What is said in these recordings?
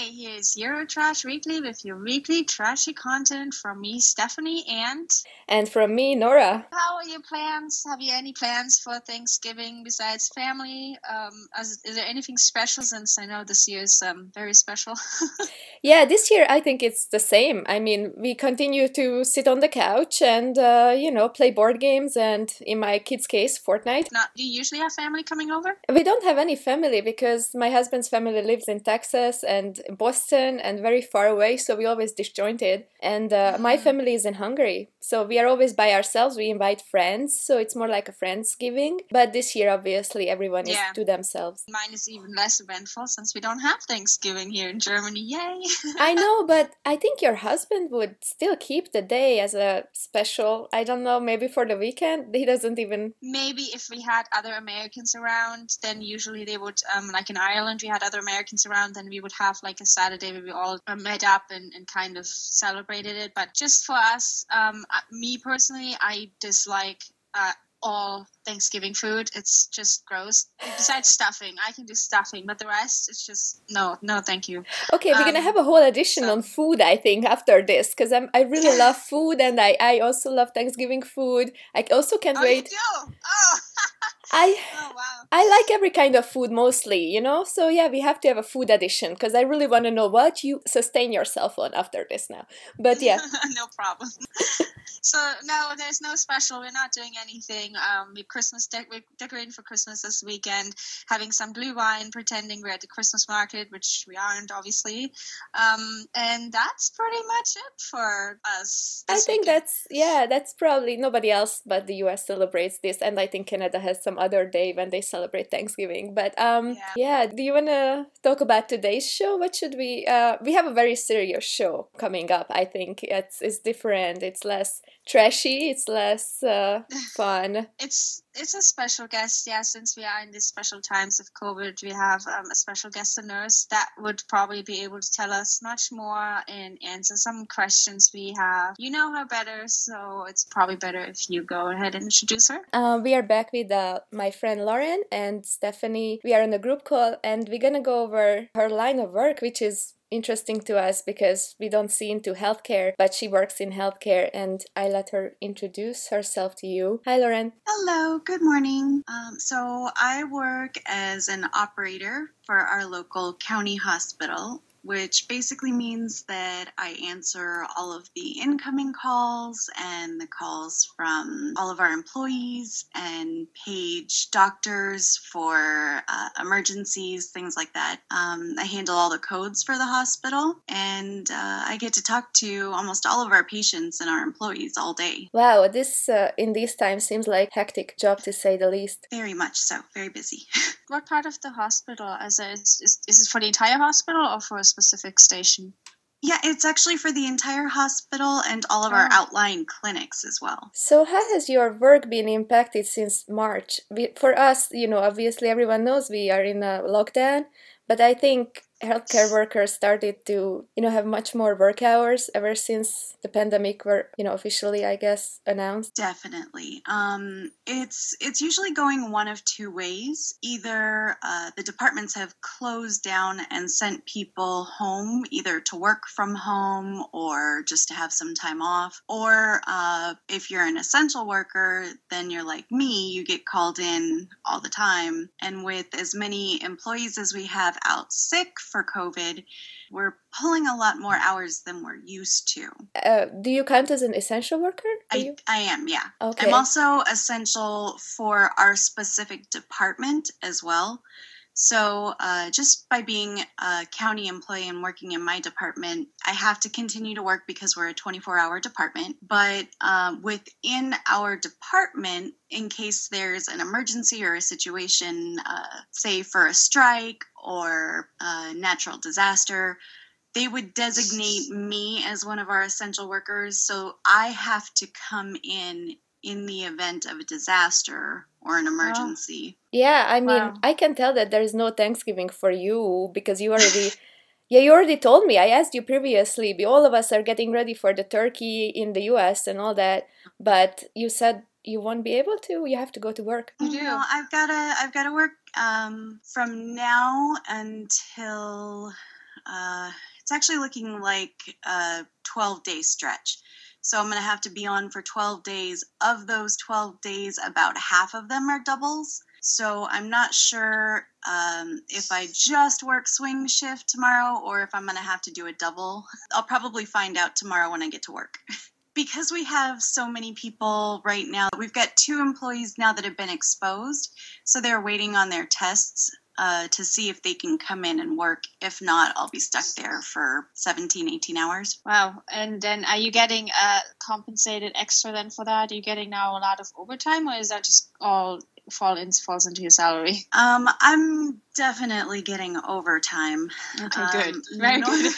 Hi, here's Eurotrash Weekly with your weekly trashy content from me, Stephanie, and and from me, Nora. How are your plans? Have you any plans for Thanksgiving besides family? Um, is, is there anything special? Since I know this year is um, very special. yeah, this year I think it's the same. I mean, we continue to sit on the couch and uh, you know play board games, and in my kids' case, Fortnite. Now, do you usually have family coming over? We don't have any family because my husband's family lives in Texas and Boston and very far away, so we always disjointed. And uh, my mm. family is in Hungary, so we are always by ourselves. We invite friends, so it's more like a friendsgiving. But this year, obviously, everyone is yeah. to themselves. Mine is even less eventful since we don't have Thanksgiving here in Germany. Yay! I know, but I think your husband would still keep the day as a special. I don't know, maybe for the weekend. He doesn't even. Maybe if we had other Americans around, then usually they would, um, like in Ireland, we had other Americans around, then we would have like a Saturday where we all met up and, and kind of celebrated it. But just for us, um, me personally, I dislike uh, all Thanksgiving food. It's just gross. Besides stuffing, I can do stuffing, but the rest, it's just no, no, thank you. Okay, we're um, gonna have a whole edition so. on food, I think, after this, because I'm I really love food, and I I also love Thanksgiving food. I also can't oh, wait. You do? Oh. I. I like every kind of food mostly, you know. So yeah, we have to have a food edition because I really want to know what you sustain yourself on after this now. But yeah, no problem. so no, there's no special. We're not doing anything. Um, we Christmas de- we're decorating for Christmas this weekend, having some blue wine, pretending we're at the Christmas market, which we aren't obviously. Um, and that's pretty much it for us. I think weekend. that's yeah, that's probably nobody else but the U.S. celebrates this, and I think Canada has some other day when they celebrate Thanksgiving. But um, yeah. yeah. do you wanna talk about today's show? What should we? Uh, we have a very serious show coming up. I think it's it's different. It's less trashy. It's less uh, fun. it's it's a special guest, yeah. Since we are in these special times of COVID, we have um, a special guest, a nurse that would probably be able to tell us much more and answer some questions we have. You know her better, so it's probably better if you go ahead and introduce her. Uh, we are back with uh, my friend Lauren and Stephanie. We are on a group call, and we're gonna go over her line of work, which is interesting to us because we don't see into healthcare, but she works in healthcare, and I let her introduce herself to you. Hi, Lauren. Hello, good morning. Um, so I work as an operator for our local county hospital which basically means that I answer all of the incoming calls and the calls from all of our employees and page doctors for uh, emergencies, things like that. Um, I handle all the codes for the hospital and uh, I get to talk to almost all of our patients and our employees all day. Wow, this uh, in these times seems like hectic job to say the least. Very much so, very busy. what part of the hospital? Is it, is, is it for the entire hospital or for a specific station? Yeah, it's actually for the entire hospital and all of oh. our outlying clinics as well. So, how has your work been impacted since March? For us, you know, obviously everyone knows we are in a lockdown, but I think healthcare workers started to you know have much more work hours ever since the pandemic were you know officially i guess announced. Definitely. Um it's it's usually going one of two ways. Either uh, the departments have closed down and sent people home either to work from home or just to have some time off. Or uh, if you're an essential worker then you're like me you get called in all the time. And with as many employees as we have out sick for COVID, we're pulling a lot more hours than we're used to. Uh, do you count as an essential worker? I, I am, yeah. Okay. I'm also essential for our specific department as well. So, uh, just by being a county employee and working in my department, I have to continue to work because we're a 24 hour department. But uh, within our department, in case there's an emergency or a situation, uh, say for a strike or a natural disaster, they would designate me as one of our essential workers. So I have to come in in the event of a disaster or an emergency. Yeah, I mean, wow. I can tell that there is no Thanksgiving for you because you already. yeah, you already told me. I asked you previously. All of us are getting ready for the turkey in the U.S. and all that, but you said you won't be able to. You have to go to work. You do. No, I've got to. I've got to work um, from now until uh, it's actually looking like a 12 day stretch. So I'm going to have to be on for 12 days. Of those 12 days, about half of them are doubles. So I'm not sure um, if I just work swing shift tomorrow or if I'm going to have to do a double. I'll probably find out tomorrow when I get to work. because we have so many people right now, we've got two employees now that have been exposed. So they're waiting on their tests uh, to see if they can come in and work. If not, I'll be stuck there for 17, 18 hours. Wow. And then are you getting uh, compensated extra then for that? Are you getting now a lot of overtime or is that just all fall in, falls into your salary? Um, I'm definitely getting overtime. Okay, good. Um, Very good.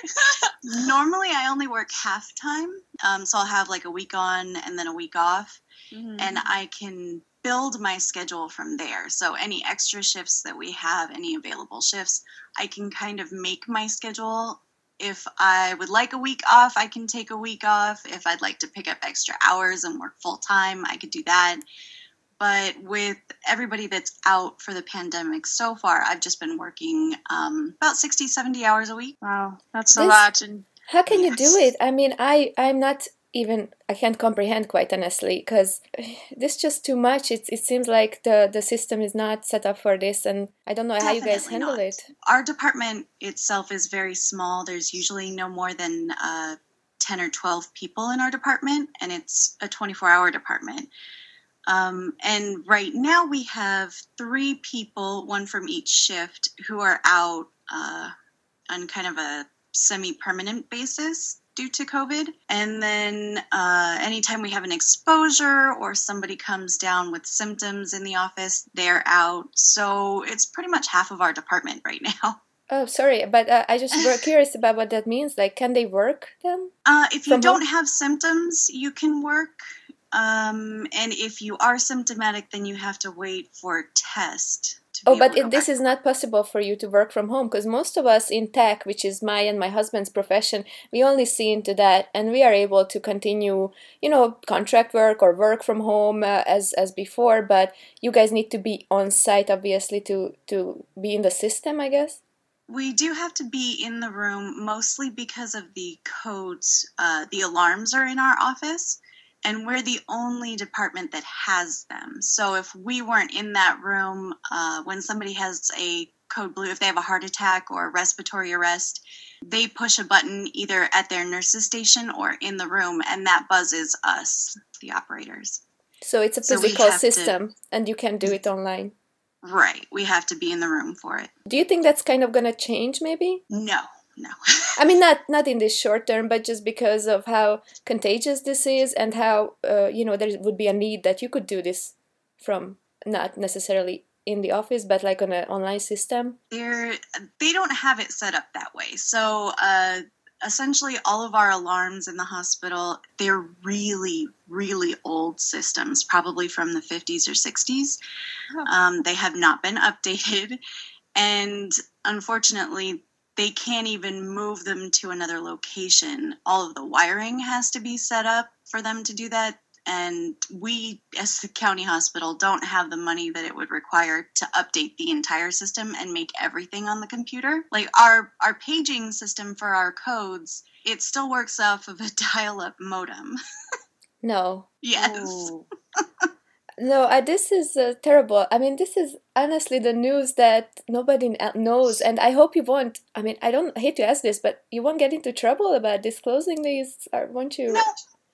normally, I only work half time, um, so I'll have like a week on and then a week off, mm-hmm. and I can build my schedule from there. So any extra shifts that we have, any available shifts, I can kind of make my schedule. If I would like a week off, I can take a week off. If I'd like to pick up extra hours and work full time, I could do that. But with everybody that's out for the pandemic so far, I've just been working um, about 60, 70 hours a week. Wow, that's a lot. And how can yes. you do it? I mean, I I'm not even I can't comprehend quite honestly because this is just too much. It it seems like the the system is not set up for this, and I don't know Definitely how you guys handle not. it. Our department itself is very small. There's usually no more than uh, ten or twelve people in our department, and it's a twenty four hour department. Um, and right now we have three people, one from each shift, who are out uh, on kind of a semi permanent basis due to COVID. And then uh, anytime we have an exposure or somebody comes down with symptoms in the office, they're out. So it's pretty much half of our department right now. Oh, sorry, but uh, I just were curious about what that means. Like, can they work then? Uh, if you don't home? have symptoms, you can work. Um, and if you are symptomatic, then you have to wait for a test. Oh, but it, this is not possible for you to work from home because most of us in tech, which is my and my husband's profession, we only see into that, and we are able to continue, you know, contract work or work from home uh, as as before. But you guys need to be on site, obviously, to to be in the system, I guess. We do have to be in the room mostly because of the codes. Uh, the alarms are in our office and we're the only department that has them. So if we weren't in that room uh, when somebody has a code blue, if they have a heart attack or a respiratory arrest, they push a button either at their nurse's station or in the room, and that buzzes us, the operators. So it's a physical so system, to, and you can do it online. Right. We have to be in the room for it. Do you think that's kind of going to change, maybe? No no. I mean, not not in the short term, but just because of how contagious this is, and how uh, you know there would be a need that you could do this from not necessarily in the office, but like on an online system. They're they don't have it set up that way. So uh, essentially, all of our alarms in the hospital they're really really old systems, probably from the 50s or 60s. Oh. Um, they have not been updated. And unfortunately, they can't even move them to another location. All of the wiring has to be set up for them to do that. And we, as the county hospital, don't have the money that it would require to update the entire system and make everything on the computer. Like our our paging system for our codes, it still works off of a dial-up modem. no. Yes. No, I, this is uh, terrible. I mean, this is honestly the news that nobody knows, and I hope you won't. I mean, I don't I hate to ask this, but you won't get into trouble about disclosing these, or won't you? No,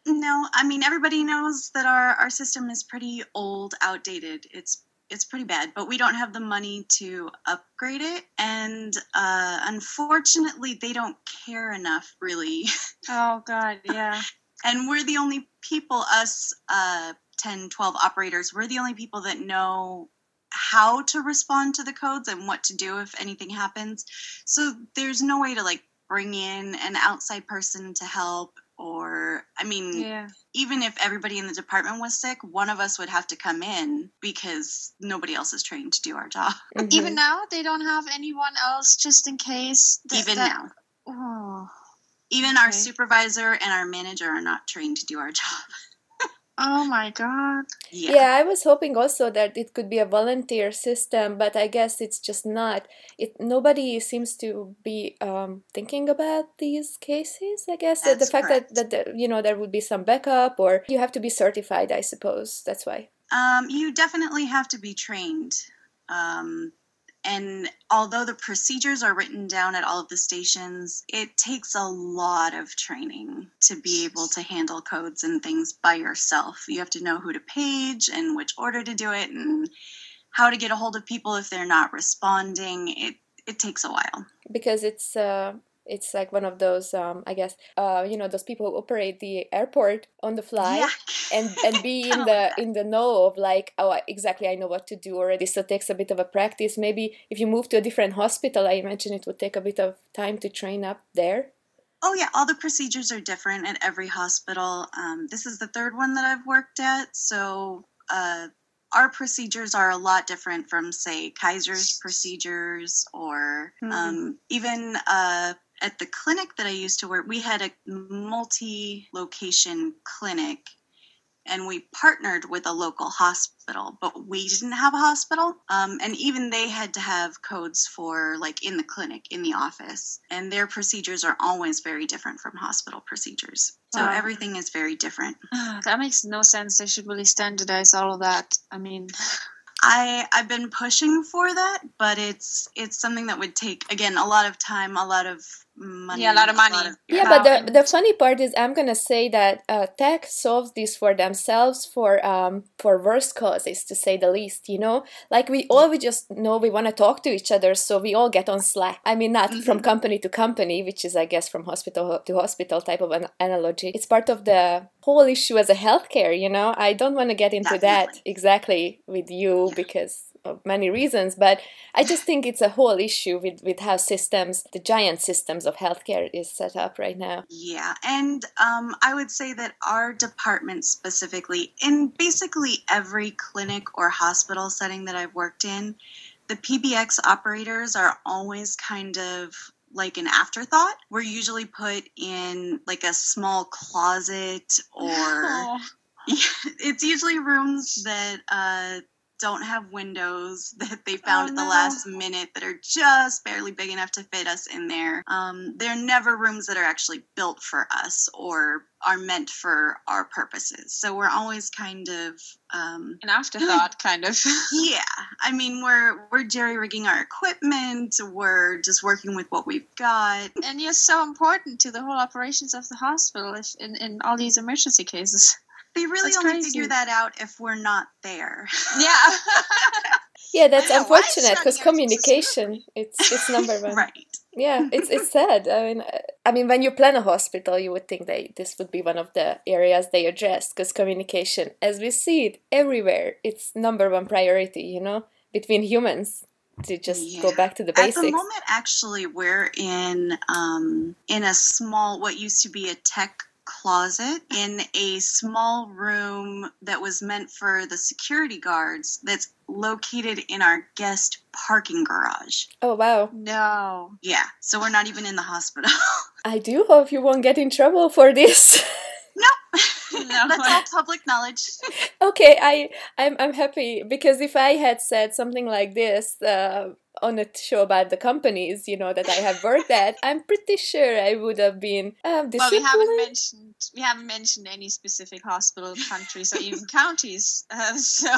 no. I mean, everybody knows that our our system is pretty old, outdated. It's it's pretty bad, but we don't have the money to upgrade it, and uh, unfortunately, they don't care enough, really. Oh God, yeah. and we're the only people, us uh, 10, 12 operators, we're the only people that know how to respond to the codes and what to do if anything happens. So there's no way to like bring in an outside person to help or I mean yeah. even if everybody in the department was sick, one of us would have to come in because nobody else is trained to do our job. Mm-hmm. Even now they don't have anyone else just in case. That, even that, now. Oh. Even okay. our supervisor and our manager are not trained to do our job. Oh my god. Yeah. yeah. I was hoping also that it could be a volunteer system, but I guess it's just not. It nobody seems to be um, thinking about these cases. I guess That's the fact correct. that that you know there would be some backup, or you have to be certified. I suppose that's why. Um, you definitely have to be trained. Um, and although the procedures are written down at all of the stations, it takes a lot of training to be able to handle codes and things by yourself. You have to know who to page and which order to do it and how to get a hold of people if they're not responding. It it takes a while. Because it's uh it's like one of those um, i guess uh, you know those people who operate the airport on the fly yeah. and and be in the in the know of like oh exactly i know what to do already so it takes a bit of a practice maybe if you move to a different hospital i imagine it would take a bit of time to train up there oh yeah all the procedures are different at every hospital um, this is the third one that i've worked at so uh, our procedures are a lot different from say kaiser's procedures or mm-hmm. um, even uh, at the clinic that I used to work, we had a multi location clinic and we partnered with a local hospital, but we didn't have a hospital. Um, and even they had to have codes for like in the clinic, in the office. And their procedures are always very different from hospital procedures. So wow. everything is very different. that makes no sense. They should really standardize all of that. I mean, I I've been pushing for that, but it's it's something that would take again a lot of time, a lot of money. Yeah, a lot of money. Lot of, yeah, but the the funny part is, I'm gonna say that uh, tech solves this for themselves for um for worst causes, to say the least. You know, like we all we just know we want to talk to each other, so we all get on Slack. I mean, not mm-hmm. from company to company, which is I guess from hospital to hospital type of an analogy. It's part of the whole issue as a healthcare. You know, I don't want to get into Definitely. that exactly with you yeah. because of many reasons, but I just think it's a whole issue with, with how systems, the giant systems of healthcare, is set up right now. Yeah, and um, I would say that our department specifically, in basically every clinic or hospital setting that I've worked in, the PBX operators are always kind of like an afterthought. We're usually put in like a small closet or. Oh. it's usually rooms that uh, don't have windows that they found oh, at the no. last minute that are just barely big enough to fit us in there. Um, they're never rooms that are actually built for us or are meant for our purposes. So we're always kind of um, an afterthought, kind of. yeah, I mean we're we're jerry rigging our equipment. We're just working with what we've got, and you're so important to the whole operations of the hospital if, in in all these emergency cases. They really that's only crazy. figure that out if we're not there. Yeah. yeah, that's unfortunate because communication it's it's number one. right. Yeah, it's it's sad. I mean, I mean, when you plan a hospital, you would think that this would be one of the areas they address because communication, as we see it everywhere, it's number one priority. You know, between humans to just yeah. go back to the basics. At the moment, actually, we're in um, in a small, what used to be a tech closet in a small room that was meant for the security guards that's located in our guest parking garage. Oh, wow. No. Yeah, so we're not even in the hospital. I do hope you won't get in trouble for this. no. That's all public knowledge. okay, I I'm I'm happy because if I had said something like this, uh, on a show about the companies, you know, that I have worked at, I'm pretty sure I would have been um, Well, we haven't mentioned we haven't mentioned any specific hospital countries or even counties, uh, so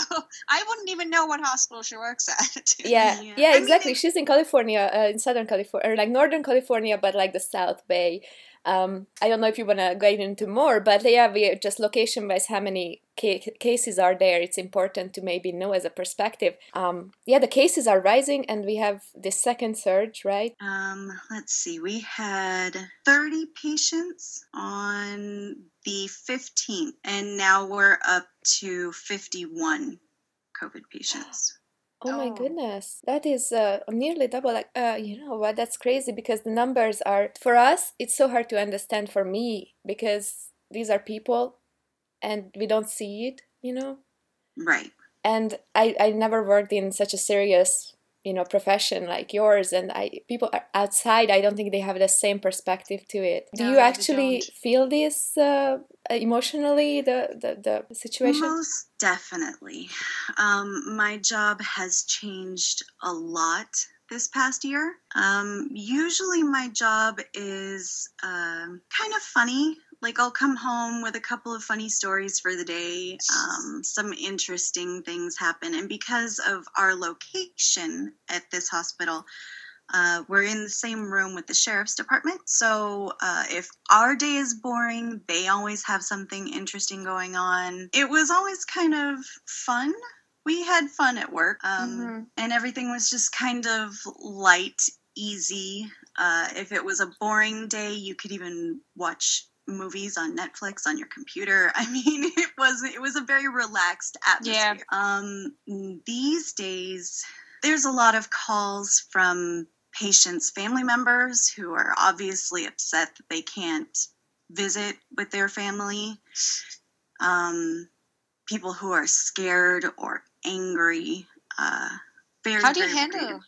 I wouldn't even know what hospital she works at. yeah, yeah, yeah, exactly. Mean, She's in California, uh, in Southern California, or like Northern California, but like the South Bay. Um, I don't know if you want to go into more, but yeah, we just location wise, how many ca- cases are there? It's important to maybe know as a perspective. Um, yeah, the cases are rising, and we have this second surge, right? Um, let's see, we had 30 patients on the 15th, and now we're up to 51 COVID patients. Oh, my oh. goodness. That is uh, nearly double. Like, uh, you know what? That's crazy because the numbers are, for us, it's so hard to understand for me because these are people and we don't see it, you know? Right. And I, I never worked in such a serious you know profession like yours and i people outside i don't think they have the same perspective to it do no, you actually feel this uh, emotionally the, the, the situation? Most definitely. Um, my job has changed a lot this past year. Um, usually, my job is uh, kind of funny. Like, I'll come home with a couple of funny stories for the day. Um, some interesting things happen. And because of our location at this hospital, uh, we're in the same room with the sheriff's department. So uh, if our day is boring, they always have something interesting going on. It was always kind of fun. We had fun at work, um, mm-hmm. and everything was just kind of light, easy. Uh, if it was a boring day, you could even watch movies on Netflix on your computer. I mean, it was it was a very relaxed atmosphere. Yeah. Um, these days, there's a lot of calls from patients' family members who are obviously upset that they can't visit with their family, um, people who are scared or angry. Uh, very, how do you handle?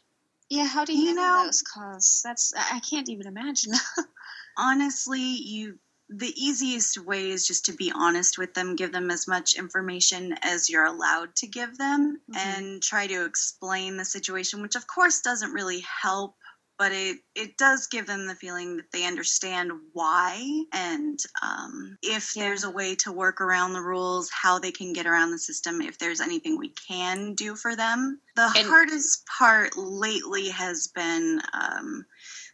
Yeah, how do you, you handle know, those calls? That's I can't even imagine. honestly, you the easiest way is just to be honest with them, give them as much information as you're allowed to give them, mm-hmm. and try to explain the situation, which of course doesn't really help but it it does give them the feeling that they understand why and um, if yeah. there's a way to work around the rules how they can get around the system if there's anything we can do for them the and- hardest part lately has been um,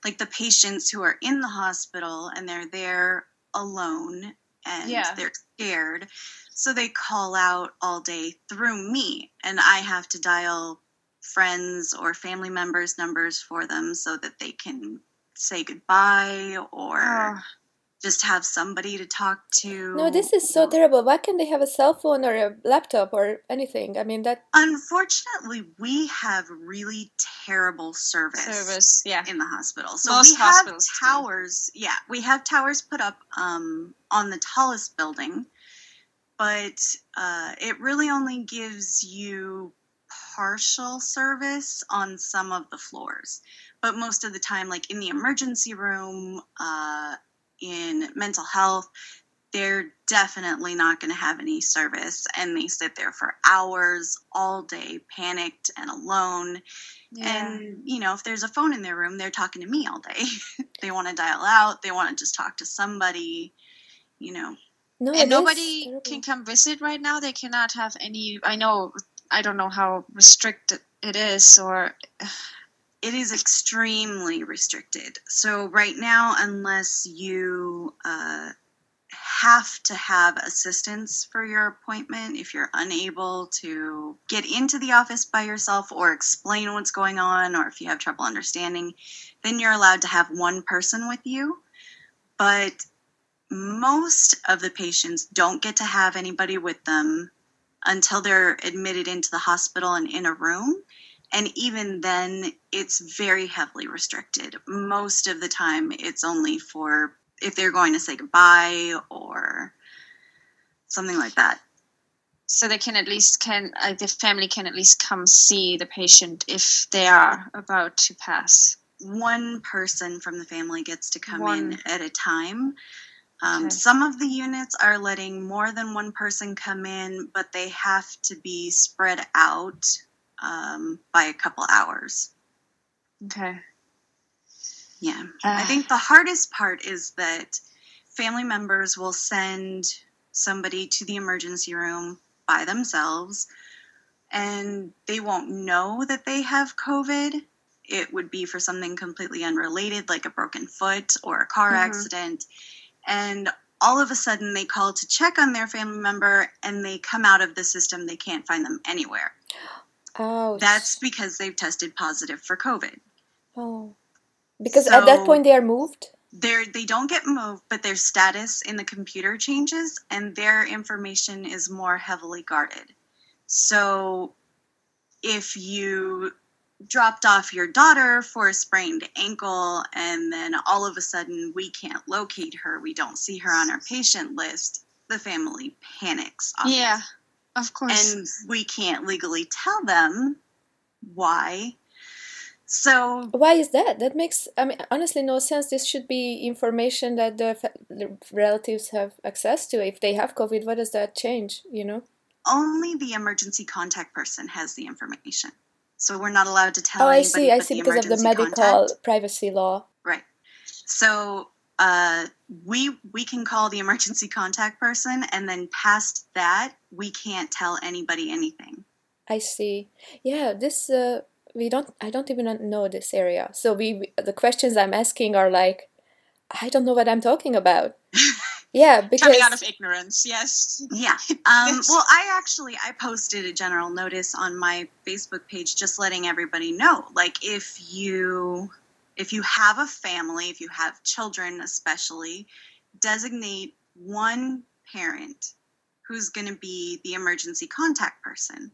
like the patients who are in the hospital and they're there alone and yeah. they're scared so they call out all day through me and i have to dial friends or family members' numbers for them so that they can say goodbye or oh. Just have somebody to talk to. No, this is so terrible. Why can't they have a cell phone or a laptop or anything? I mean that Unfortunately, we have really terrible service. Service, yeah. In the hospital. So Most we have towers. Too. Yeah, we have towers put up um, on the tallest building. But uh, it really only gives you partial service on some of the floors. But most of the time, like in the emergency room, uh, in mental health, they're definitely not going to have any service. And they sit there for hours all day, panicked and alone. Yeah. And, you know, if there's a phone in their room, they're talking to me all day. they want to dial out, they want to just talk to somebody, you know. No, and nobody can come visit right now. They cannot have any. I know I don't know how restricted it is or it is extremely restricted. So right now, unless you uh, have to have assistance for your appointment, if you're unable to get into the office by yourself or explain what's going on, or if you have trouble understanding, then you're allowed to have one person with you. But most of the patients don't get to have anybody with them until they're admitted into the hospital and in a room. And even then, it's very heavily restricted. Most of the time, it's only for if they're going to say goodbye or something like that. So they can at least can uh, the family can at least come see the patient if they are about to pass. One person from the family gets to come One. in at a time. Um, okay. Some of the units are letting more than one person come in, but they have to be spread out um, by a couple hours. Okay. Yeah. Uh, I think the hardest part is that family members will send somebody to the emergency room by themselves and they won't know that they have COVID. It would be for something completely unrelated, like a broken foot or a car mm-hmm. accident and all of a sudden they call to check on their family member and they come out of the system they can't find them anywhere oh that's because they've tested positive for covid. Oh. Because so at that point they are moved? they're they don't get moved but their status in the computer changes and their information is more heavily guarded. So if you dropped off your daughter for a sprained ankle and then all of a sudden we can't locate her we don't see her on our patient list the family panics obviously. yeah of course and we can't legally tell them why So why is that? That makes I mean honestly no sense. This should be information that the, the relatives have access to. If they have COVID, what does that change? You know. Only the emergency contact person has the information. So we're not allowed to tell. Oh, I see. I see because of the medical contact. privacy law. Right. So uh, we we can call the emergency contact person, and then past that, we can't tell anybody anything. I see. Yeah, this uh, we don't. I don't even know this area. So we, the questions I'm asking are like, I don't know what I'm talking about. Yeah, because coming out of ignorance. Yes. Yeah. Um, well, I actually I posted a general notice on my Facebook page, just letting everybody know, like if you if you have a family, if you have children, especially, designate one parent who's going to be the emergency contact person.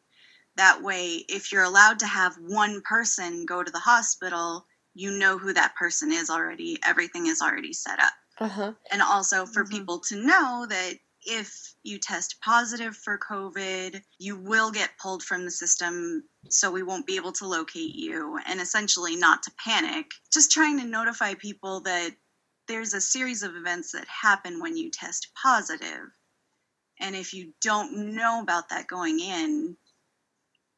That way, if you're allowed to have one person go to the hospital, you know who that person is already. Everything is already set up. Uh-huh. And also for mm-hmm. people to know that if you test positive for COVID, you will get pulled from the system, so we won't be able to locate you, and essentially not to panic. Just trying to notify people that there's a series of events that happen when you test positive. And if you don't know about that going in,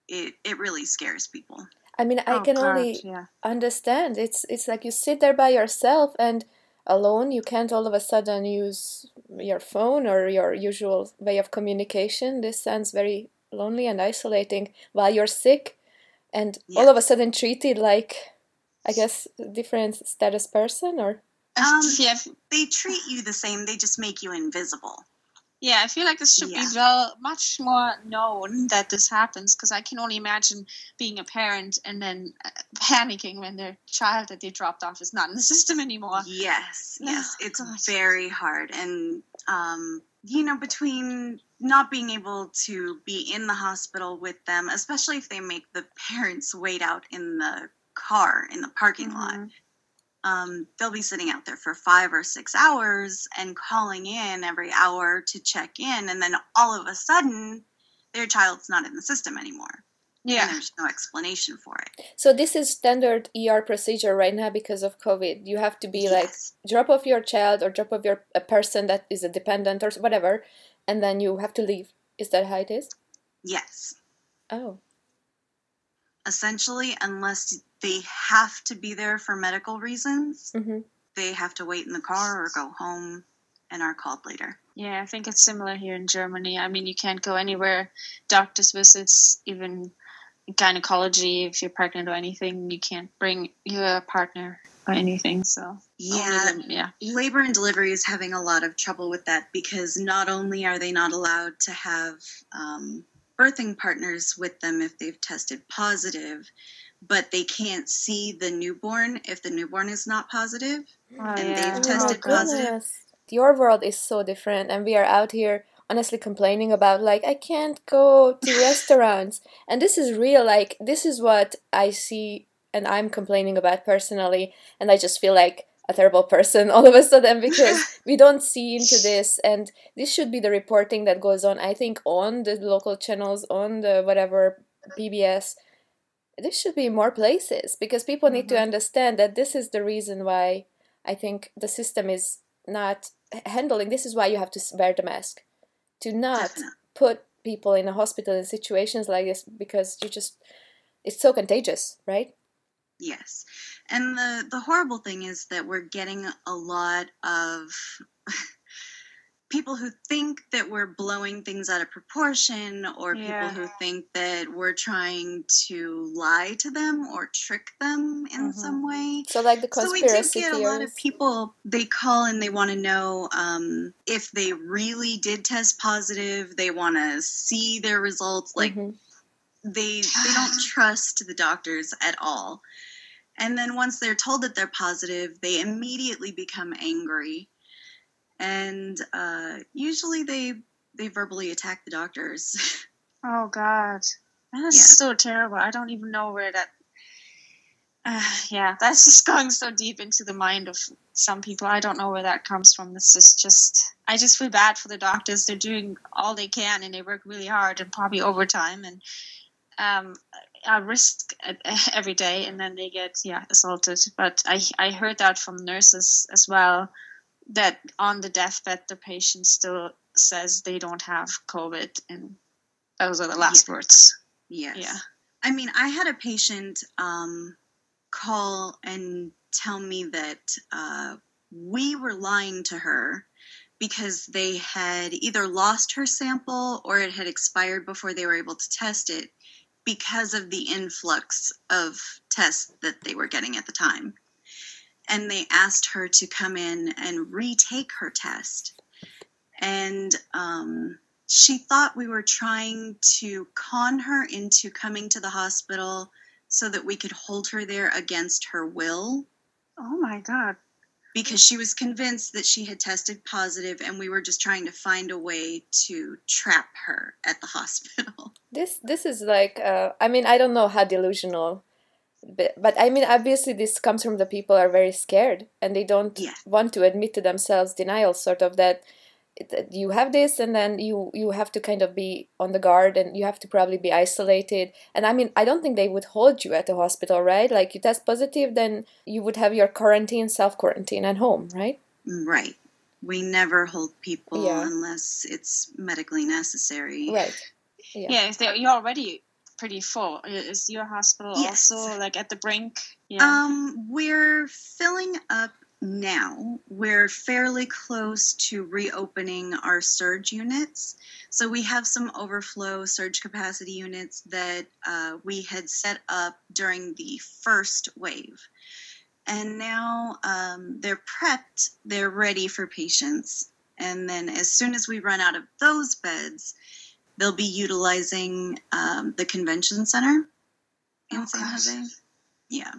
it, it really scares people. I mean, I oh, can God, only yeah. understand. It's it's like you sit there by yourself and alone. You can't all of a sudden use your phone or your usual way of communication. This sounds very lonely and isolating while you're sick and yeah. all of a sudden treated like, I guess, different status person or. Um, yeah. They treat you the same, they just make you invisible. Yeah, I feel like this should yeah. be well much more known that this happens because I can only imagine being a parent and then uh, panicking when their child that they dropped off is not in the system anymore. Yes, yes, oh, it's gosh. very hard, and um, you know, between not being able to be in the hospital with them, especially if they make the parents wait out in the car in the parking mm-hmm. lot um, they'll be sitting out there for five or six hours and calling in every hour to check in, and then all of a sudden, their child's not in the system anymore. Yeah. And there's no explanation for it. So this is standard ER procedure right now because of COVID. You have to be yes. like drop off your child or drop off your a person that is a dependent or whatever, and then you have to leave. Is that how it is? Yes. Oh. Essentially, unless they have to be there for medical reasons. Mm-hmm. They have to wait in the car or go home and are called later. Yeah, I think it's similar here in Germany. I mean, you can't go anywhere, doctor's visits, even gynecology, if you're pregnant or anything, you can't bring your partner or anything. So, yeah, yeah. Labor and delivery is having a lot of trouble with that because not only are they not allowed to have um, birthing partners with them if they've tested positive, but they can't see the newborn if the newborn is not positive oh, and yeah. they've tested oh, positive. Your world is so different, and we are out here honestly complaining about like I can't go to restaurants, and this is real. Like this is what I see, and I'm complaining about personally, and I just feel like a terrible person all of a sudden because we don't see into this and this should be the reporting that goes on i think on the local channels on the whatever pbs this should be more places because people need mm-hmm. to understand that this is the reason why I think the system is not handling. This is why you have to wear the mask to not Definitely. put people in a hospital in situations like this because you just it's so contagious, right? Yes. And the the horrible thing is that we're getting a lot of people who think that we're blowing things out of proportion or yeah. people who think that we're trying to lie to them or trick them in mm-hmm. some way. So like the conspiracy So we do get theories. a lot of people they call and they want to know um, if they really did test positive, they want to see their results like mm-hmm. they they don't trust the doctors at all. And then once they're told that they're positive, they immediately become angry and uh, usually they they verbally attack the doctors. Oh God, that's yeah. so terrible. I don't even know where that. Uh, yeah, that's just going so deep into the mind of some people. I don't know where that comes from. This is just. I just feel bad for the doctors. They're doing all they can and they work really hard and probably overtime and. Um, a risk every day, and then they get yeah assaulted. But I I heard that from nurses as well that on the deathbed the patient still says they don't have COVID, and those are the last yeah. words. Yes. Yeah. I mean, I had a patient um, call and tell me that uh, we were lying to her because they had either lost her sample or it had expired before they were able to test it because of the influx of tests that they were getting at the time. And they asked her to come in and retake her test. And um, she thought we were trying to con her into coming to the hospital so that we could hold her there against her will. Oh my God. Because she was convinced that she had tested positive and we were just trying to find a way to trap her at the hospital. This this is like uh, I mean I don't know how delusional but, but I mean obviously this comes from the people are very scared and they don't yeah. want to admit to themselves denial sort of that you have this and then you you have to kind of be on the guard and you have to probably be isolated. And i mean i don't think they would hold you at the hospital right? Like you test positive then you would have your quarantine self quarantine at home right? Right. We never hold people yeah. unless it's medically necessary. Right. Yeah, yeah if you're already pretty full. Is your hospital yes. also like at the brink? Yeah. Um we're filling up now we're fairly close to reopening our surge units. So we have some overflow surge capacity units that uh, we had set up during the first wave. And now um, they're prepped, they're ready for patients. And then as soon as we run out of those beds, they'll be utilizing um, the convention center in oh, San Jose. Yeah.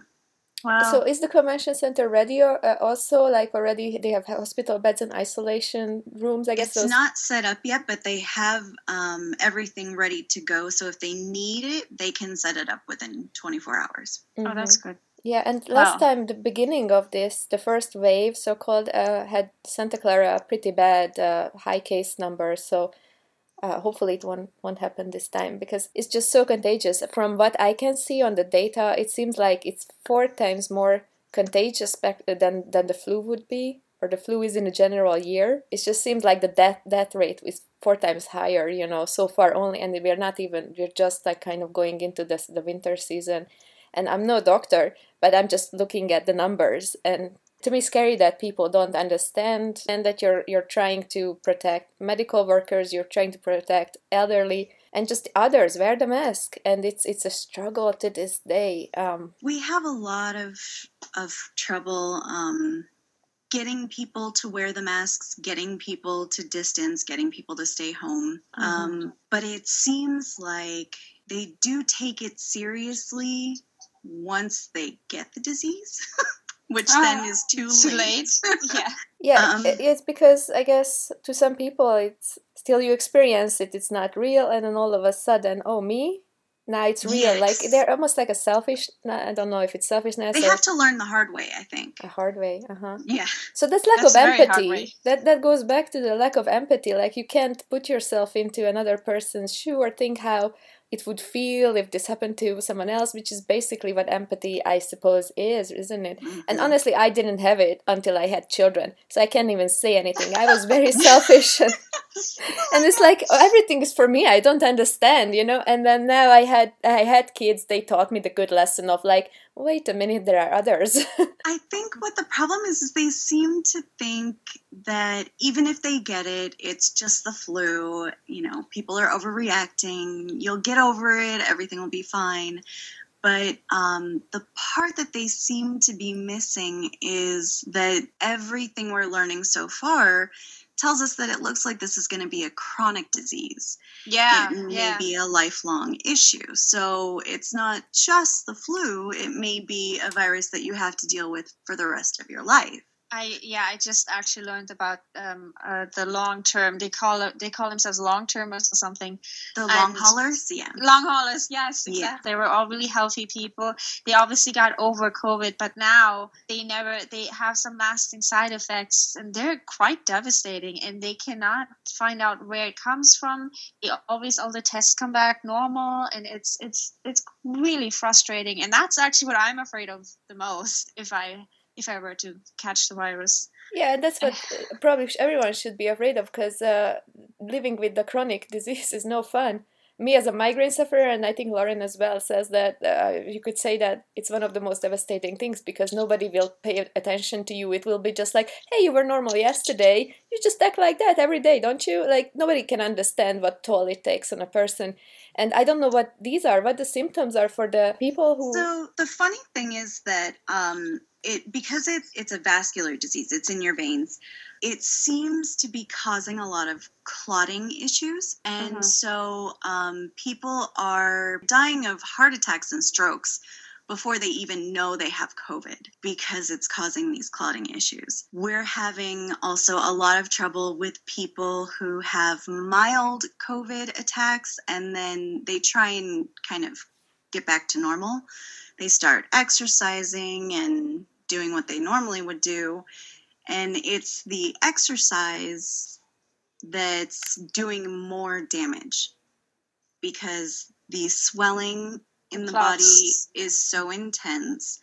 Wow. So is the convention center ready or uh, also like already they have hospital beds and isolation rooms? I guess it's those... not set up yet, but they have um, everything ready to go. So if they need it, they can set it up within 24 hours. Mm-hmm. Oh, that's good. Yeah, and last wow. time, the beginning of this, the first wave, so called, uh, had Santa Clara pretty bad uh, high case numbers. So uh, hopefully it won't won't happen this time because it's just so contagious. From what I can see on the data, it seems like it's four times more contagious than than the flu would be, or the flu is in a general year. It just seems like the death death rate is four times higher. You know, so far only, and we're not even we're just like kind of going into this the winter season. And I'm no doctor, but I'm just looking at the numbers and to me scary that people don't understand and that you're you're trying to protect medical workers you're trying to protect elderly and just others. Wear the mask. And it's it's a struggle to this day. Um, we have a lot of of trouble um, getting people to wear the masks getting people to distance getting people to stay home. Mm-hmm. um, but it seems like they do take it seriously once they get the disease which uh, then is too, too late. late. yeah. Yeah, um, it's because I guess to some people it's still you experience it, it's not real, and then all of a sudden, oh me, now it's real. Yes. Like they're almost like a selfish. I don't know if it's selfishness. They have to learn the hard way. I think a hard way. Uh huh. Yeah. So that's lack that's of empathy. That that goes back to the lack of empathy. Like you can't put yourself into another person's shoe or think how it would feel if this happened to someone else, which is basically what empathy, I suppose, is, isn't it? Mm-hmm. And honestly, I didn't have it until I had children, so I can't even say anything. I was very selfish, and, and it's like oh, everything is for me. I don't understand, you know. And then now I had I had kids. They taught me the good lesson of like, wait a minute, there are others. I think what the problem is is they seem to think that even if they get it, it's just the flu. You know, people are overreacting. You'll get over it. Everything will be fine. But um, the part that they seem to be missing is that everything we're learning so far tells us that it looks like this is going to be a chronic disease. Yeah. It may yeah. be a lifelong issue. So it's not just the flu, it may be a virus that you have to deal with for the rest of your life. I yeah, I just actually learned about um, uh, the long term. They call it they call themselves long termers or something. The long haulers, yeah. Long haulers, yes, exactly. Yeah. They were all really healthy people. They obviously got over COVID, but now they never they have some lasting side effects, and they're quite devastating. And they cannot find out where it comes from. They always all the tests come back normal, and it's it's it's really frustrating. And that's actually what I'm afraid of the most. If I if I were to catch the virus. Yeah, that's what probably everyone should be afraid of because uh, living with the chronic disease is no fun. Me as a migraine sufferer, and I think Lauren as well, says that uh, you could say that it's one of the most devastating things because nobody will pay attention to you. It will be just like, hey, you were normal yesterday. You just act like that every day, don't you? Like, nobody can understand what toll it takes on a person. And I don't know what these are, what the symptoms are for the people who. So, the funny thing is that um, it because it's it's a vascular disease it's in your veins it seems to be causing a lot of clotting issues and mm-hmm. so um, people are dying of heart attacks and strokes before they even know they have COVID because it's causing these clotting issues. We're having also a lot of trouble with people who have mild COVID attacks and then they try and kind of get back to normal. They start exercising and doing what they normally would do. And it's the exercise that's doing more damage because the swelling in the body is so intense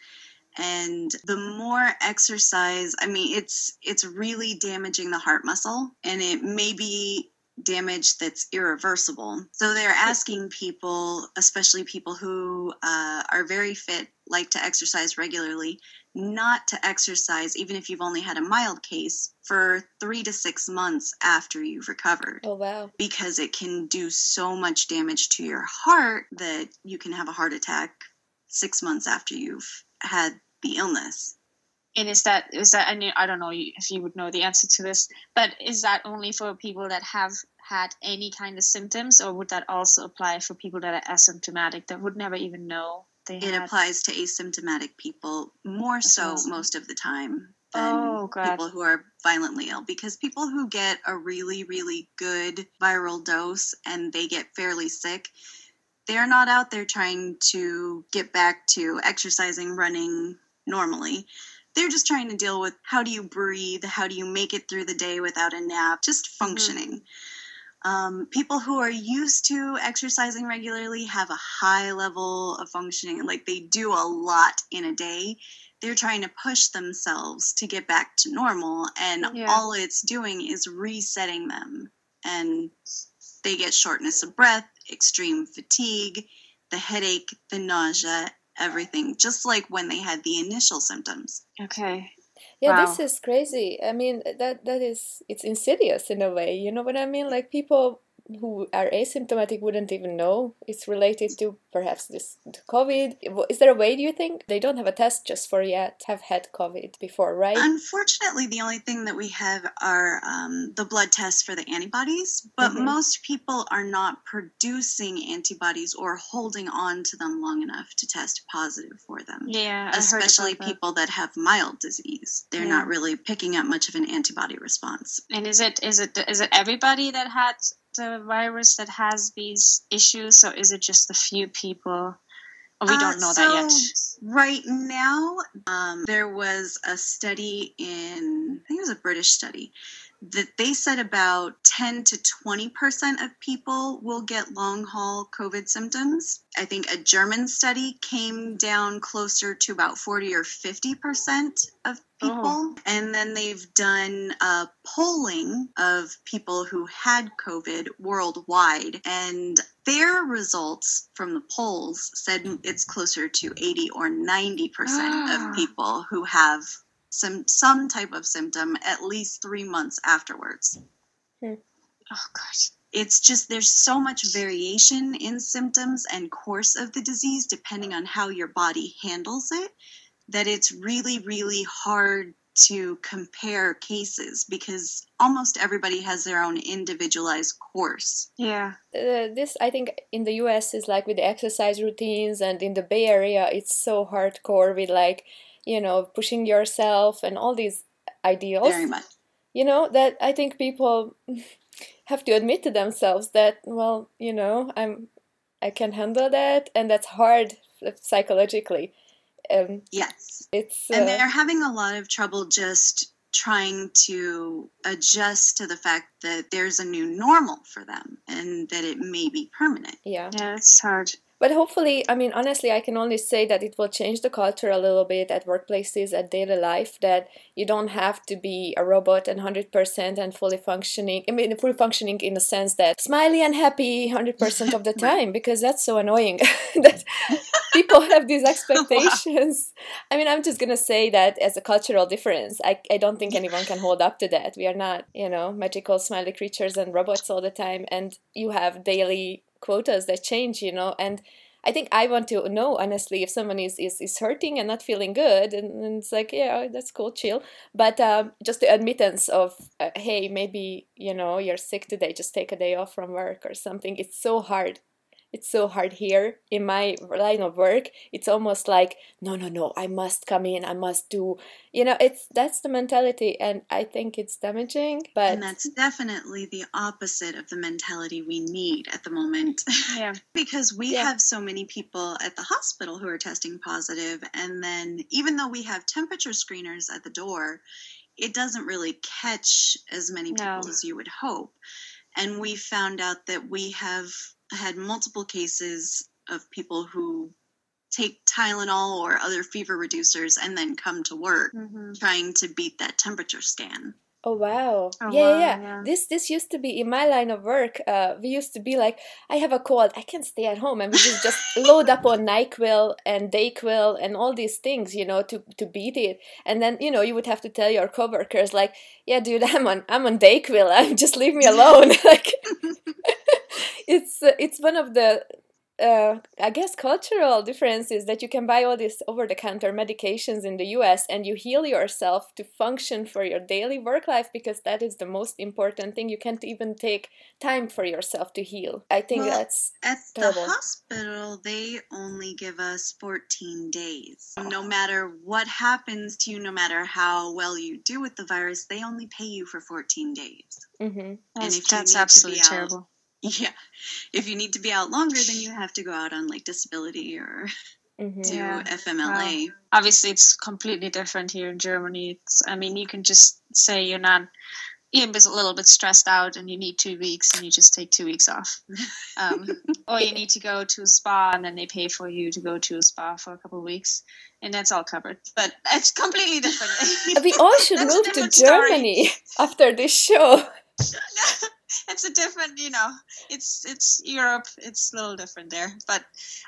and the more exercise i mean it's it's really damaging the heart muscle and it may be damage that's irreversible so they're asking people especially people who uh, are very fit like to exercise regularly not to exercise, even if you've only had a mild case, for three to six months after you've recovered. Oh, wow. Because it can do so much damage to your heart that you can have a heart attack six months after you've had the illness. And is that is that and I don't know if you would know the answer to this, but is that only for people that have had any kind of symptoms, or would that also apply for people that are asymptomatic that would never even know? they it had... applies to asymptomatic people more That's so awesome. most of the time than oh, people who are violently ill because people who get a really really good viral dose and they get fairly sick they're not out there trying to get back to exercising running normally they're just trying to deal with how do you breathe how do you make it through the day without a nap just mm-hmm. functioning mm-hmm. Um, people who are used to exercising regularly have a high level of functioning, like they do a lot in a day. They're trying to push themselves to get back to normal, and yeah. all it's doing is resetting them. And they get shortness of breath, extreme fatigue, the headache, the nausea, everything, just like when they had the initial symptoms. Okay yeah wow. this is crazy i mean that that is it's insidious in a way you know what i mean like people who are asymptomatic wouldn't even know it's related to perhaps this COVID. Is there a way, do you think? They don't have a test just for yet, have had COVID before, right? Unfortunately, the only thing that we have are um, the blood tests for the antibodies, but mm-hmm. most people are not producing antibodies or holding on to them long enough to test positive for them. Yeah. Especially people that. that have mild disease. They're yeah. not really picking up much of an antibody response. And is it is it is it everybody that had the virus that has these issues, or is it just a few people? we don't uh, know so that yet. Right now, um, there was a study in, I think it was a British study, that they said about 10 to 20% of people will get long haul COVID symptoms. I think a German study came down closer to about 40 or 50% of people. Oh. And then they've done a polling of people who had COVID worldwide. And their results from the polls said it's closer to 80 or 90% of ah. people who have some some type of symptom at least three months afterwards. Hmm. Oh gosh. It's just there's so much variation in symptoms and course of the disease depending on how your body handles it that it's really, really hard to compare cases because almost everybody has their own individualized course. Yeah. Uh, this, I think, in the US is like with the exercise routines, and in the Bay Area, it's so hardcore with like you know pushing yourself and all these ideals. Very much. You know, that I think people have to admit to themselves that, well, you know, I'm I can handle that and that's hard psychologically. Um, yes. It's uh, And they're having a lot of trouble just trying to adjust to the fact that there's a new normal for them and that it may be permanent. Yeah. Yeah, it's hard. But hopefully, I mean, honestly, I can only say that it will change the culture a little bit at workplaces, at daily life, that you don't have to be a robot and 100% and fully functioning. I mean, fully functioning in the sense that smiley and happy 100% of the time, because that's so annoying that people have these expectations. wow. I mean, I'm just going to say that as a cultural difference, I, I don't think anyone can hold up to that. We are not, you know, magical smiley creatures and robots all the time. And you have daily quotas that change you know and I think I want to know honestly if someone is is, is hurting and not feeling good, and, and it's like yeah, that's cool, chill. But um, just the admittance of uh, hey, maybe you know you're sick today, just take a day off from work or something. It's so hard it's so hard here in my line of work it's almost like no no no i must come in i must do you know it's that's the mentality and i think it's damaging but and that's definitely the opposite of the mentality we need at the moment yeah because we yeah. have so many people at the hospital who are testing positive and then even though we have temperature screeners at the door it doesn't really catch as many people no. as you would hope and we found out that we have had multiple cases of people who take Tylenol or other fever reducers and then come to work mm-hmm. trying to beat that temperature scan. Oh wow! Oh, yeah, wow, yeah, yeah, This this used to be in my line of work. Uh, we used to be like, I have a cold, I can't stay at home, and we just just load up on Nyquil and Dayquil and all these things, you know, to to beat it. And then you know you would have to tell your coworkers like, yeah, dude, I'm on I'm on Dayquil. just leave me alone. like it's uh, it's one of the uh, I guess cultural differences that you can buy all these over-the-counter medications in the U.S. and you heal yourself to function for your daily work life because that is the most important thing. You can't even take time for yourself to heal. I think well, that's at terrible. the hospital. They only give us 14 days. No matter what happens to you, no matter how well you do with the virus, they only pay you for 14 days. Mm-hmm. That's, and if that's absolutely terrible. Yeah. If you need to be out longer, then you have to go out on like disability or mm-hmm. do yeah. FMLA. Well, obviously, it's completely different here in Germany. It's, I mean, you can just say you're not even a little bit stressed out and you need two weeks and you just take two weeks off. Um, or you need to go to a spa and then they pay for you to go to a spa for a couple of weeks and that's all covered. But it's completely different. we all should move to Germany story. after this show. it's a different you know it's it's europe it's a little different there. But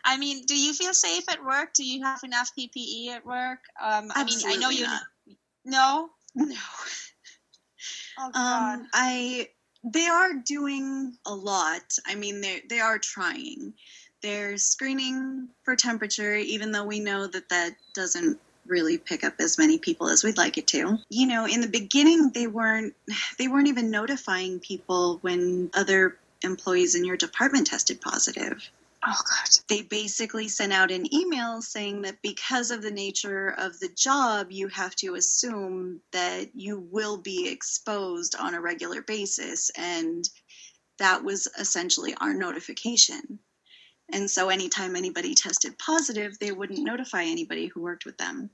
i mean do you feel safe at work? Do you have enough ppe at work? Um i mean i know you not. no? No. Oh, um i they are doing a lot. I mean they they are trying. They're screening for temperature even though we know that that doesn't really pick up as many people as we'd like it to. You know, in the beginning they weren't they weren't even notifying people when other employees in your department tested positive. Oh god. They basically sent out an email saying that because of the nature of the job, you have to assume that you will be exposed on a regular basis and that was essentially our notification. And so anytime anybody tested positive, they wouldn't notify anybody who worked with them.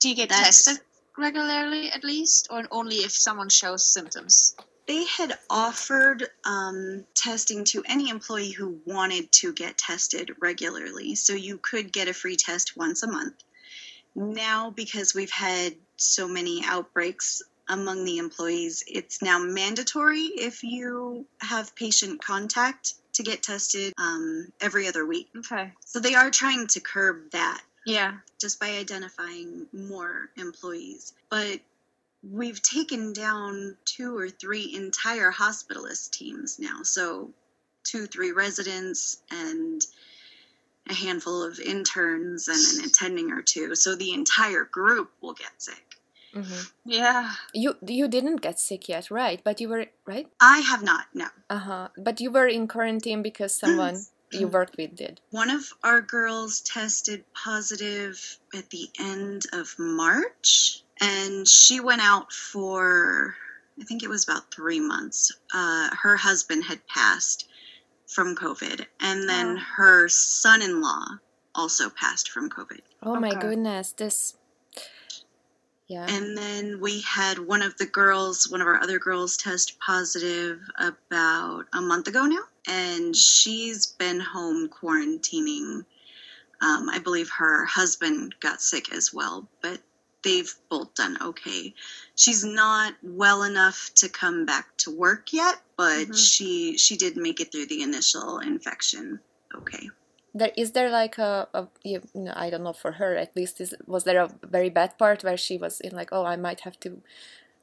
Do you get That's, tested regularly at least, or only if someone shows symptoms? They had offered um, testing to any employee who wanted to get tested regularly. So you could get a free test once a month. Now, because we've had so many outbreaks among the employees, it's now mandatory if you have patient contact to get tested um, every other week. Okay. So they are trying to curb that. Yeah. Just by identifying more employees. But we've taken down two or three entire hospitalist teams now. So two, three residents and a handful of interns and an attending or two. So the entire group will get sick. Mm-hmm. Yeah. You you didn't get sick yet, right? But you were right. I have not. No. Uh huh. But you were in quarantine because someone you worked with did. One of our girls tested positive at the end of March, and she went out for I think it was about three months. Uh, her husband had passed from COVID, and then oh. her son-in-law also passed from COVID. Oh my goodness, this. Yeah. And then we had one of the girls, one of our other girls, test positive about a month ago now, and she's been home quarantining. Um, I believe her husband got sick as well, but they've both done okay. She's not well enough to come back to work yet, but mm-hmm. she she did make it through the initial infection okay. There is there like a, a you know, I don't know for her at least is was there a very bad part where she was in like oh I might have to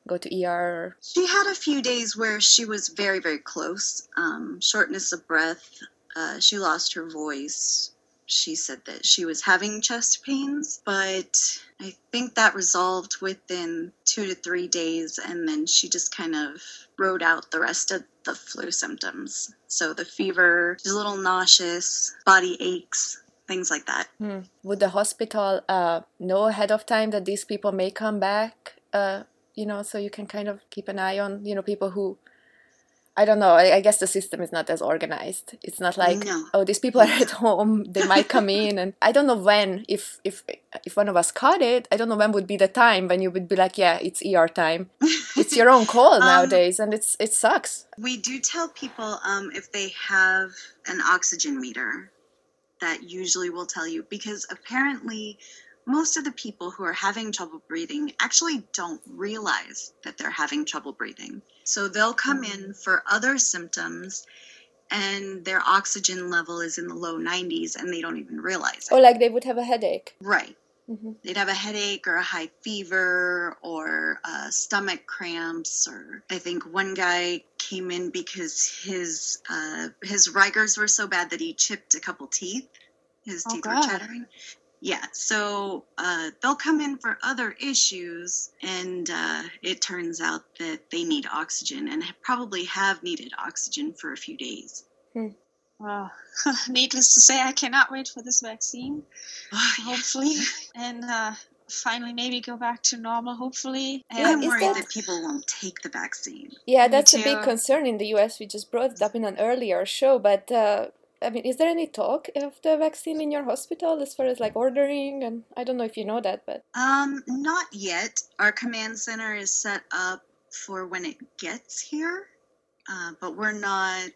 go to ER? She had a few days where she was very very close, um, shortness of breath. Uh, she lost her voice she said that she was having chest pains, but I think that resolved within two to three days, and then she just kind of rode out the rest of the flu symptoms. So the fever, she's a little nauseous, body aches, things like that. Hmm. Would the hospital uh, know ahead of time that these people may come back? Uh, you know, so you can kind of keep an eye on, you know, people who I don't know. I, I, guess the system is not as organized. It's not like no. oh, these people are at home. They might come in, and I don't know when. If if if one of us caught it, I don't know when would be the time when you would be like, yeah, it's ER time. it's your own call um, nowadays, and it's it sucks. We do tell people um, if they have an oxygen meter, that usually will tell you because apparently most of the people who are having trouble breathing actually don't realize that they're having trouble breathing. So they'll come in mm. for other symptoms and their oxygen level is in the low 90s and they don't even realize it. Or like they would have a headache. Right. Mm-hmm. They'd have a headache or a high fever or uh, stomach cramps. Or I think one guy came in because his uh, his rigors were so bad that he chipped a couple teeth. His oh, teeth God. were chattering. Yeah, so uh, they'll come in for other issues, and uh, it turns out that they need oxygen and probably have needed oxygen for a few days. Hmm. Well, needless to say, I cannot wait for this vaccine. Oh, hopefully, and uh, finally maybe go back to normal. Hopefully, and I'm worried that... that... people won't take the vaccine. Yeah, that's a big concern in the U.S. We just brought it up in an earlier show, but uh, I mean, is there any talk of the vaccine in your hospital as far as like ordering? And I don't know if you know that, but um, not yet. Our command center is set up for when it gets here, uh, but we're not.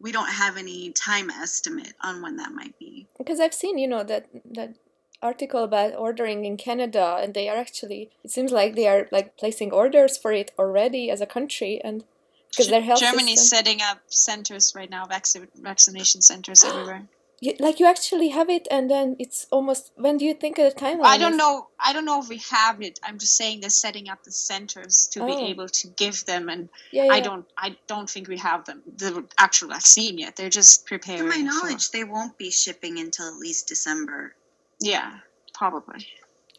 We don't have any time estimate on when that might be. Because I've seen, you know, that that article about ordering in Canada, and they are actually. It seems like they are like placing orders for it already as a country, and because their health Germany's system. setting up centers right now, vac- vaccination centers everywhere. You, like you actually have it, and then it's almost. When do you think the timeline? I don't is? know. I don't know if we have it. I'm just saying they're setting up the centers to oh. be able to give them, and yeah, yeah. I don't. I don't think we have them the actual vaccine yet. They're just preparing. To my knowledge, for... they won't be shipping until at least December. Yeah, probably.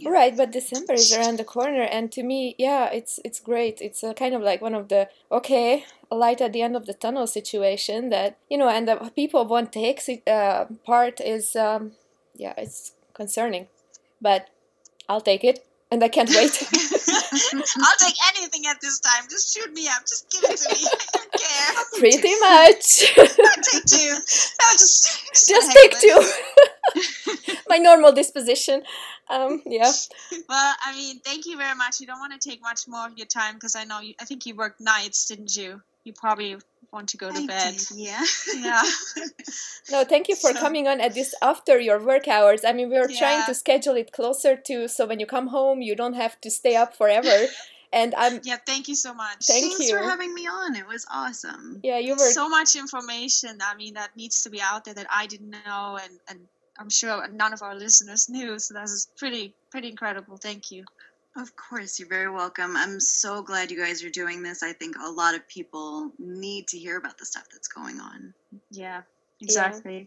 Right, but December is around the corner, and to me, yeah, it's it's great. It's a kind of like one of the okay, light at the end of the tunnel situation that you know, and the people won't take uh, part is um, yeah, it's concerning, but I'll take it, and I can't wait. I'll take anything at this time. Just shoot me up. Just give it to me. I don't care. Pretty much. I'll take two. No, just just, just take two. My normal disposition. Um, yeah. Well, I mean, thank you very much. You don't want to take much more of your time because I know you. I think you worked nights, didn't you? You probably want to go to I bed. Did, yeah. Yeah. no, thank you for so, coming on at this after your work hours. I mean, we were yeah. trying to schedule it closer to so when you come home, you don't have to stay up forever. And I'm yeah. Thank you so much. Thank Thanks you for having me on. It was awesome. Yeah, you were so much information. I mean, that needs to be out there that I didn't know, and and I'm sure none of our listeners knew. So that's pretty pretty incredible. Thank you. Of course, you're very welcome. I'm so glad you guys are doing this. I think a lot of people need to hear about the stuff that's going on. Yeah, exactly. Yeah.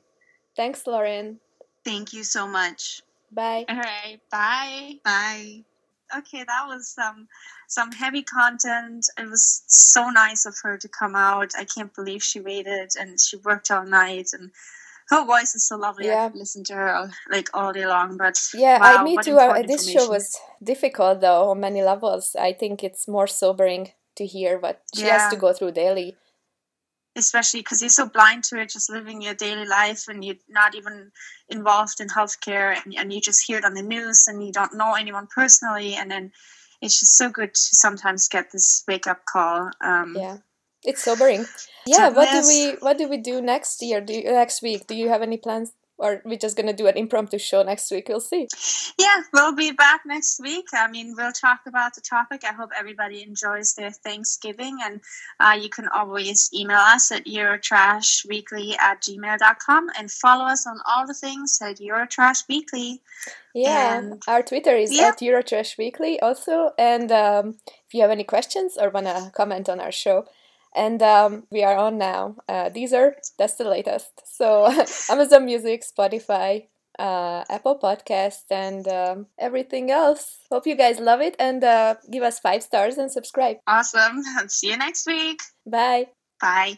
Thanks, Lauren. Thank you so much. Bye. All right. Bye. Bye. Okay, that was some some heavy content. It was so nice of her to come out. I can't believe she waited and she worked all night and her voice is so lovely. Yeah. I could listen to her like all day long. But yeah, wow, I me too. Uh, this show was difficult though on many levels. I think it's more sobering to hear what she yeah. has to go through daily. Especially because you're so blind to it, just living your daily life, and you're not even involved in healthcare, and, and you just hear it on the news, and you don't know anyone personally, and then it's just so good to sometimes get this wake up call. Um, yeah, it's sobering. Yeah, what do we what do we do next year? Do you, next week? Do you have any plans? Or we're just gonna do an impromptu show next week. We'll see. Yeah, we'll be back next week. I mean, we'll talk about the topic. I hope everybody enjoys their Thanksgiving, and uh, you can always email us at eurotrashweekly at gmail.com and follow us on all the things at Eurotrashweekly. Yeah, and, our Twitter is yeah. at Eurotrashweekly also. And um, if you have any questions or wanna comment on our show, and um, we are on now. Uh, Deezer, that's the latest. So Amazon Music, Spotify, uh, Apple Podcast, and um, everything else. Hope you guys love it and uh, give us five stars and subscribe. Awesome. See you next week. Bye. Bye.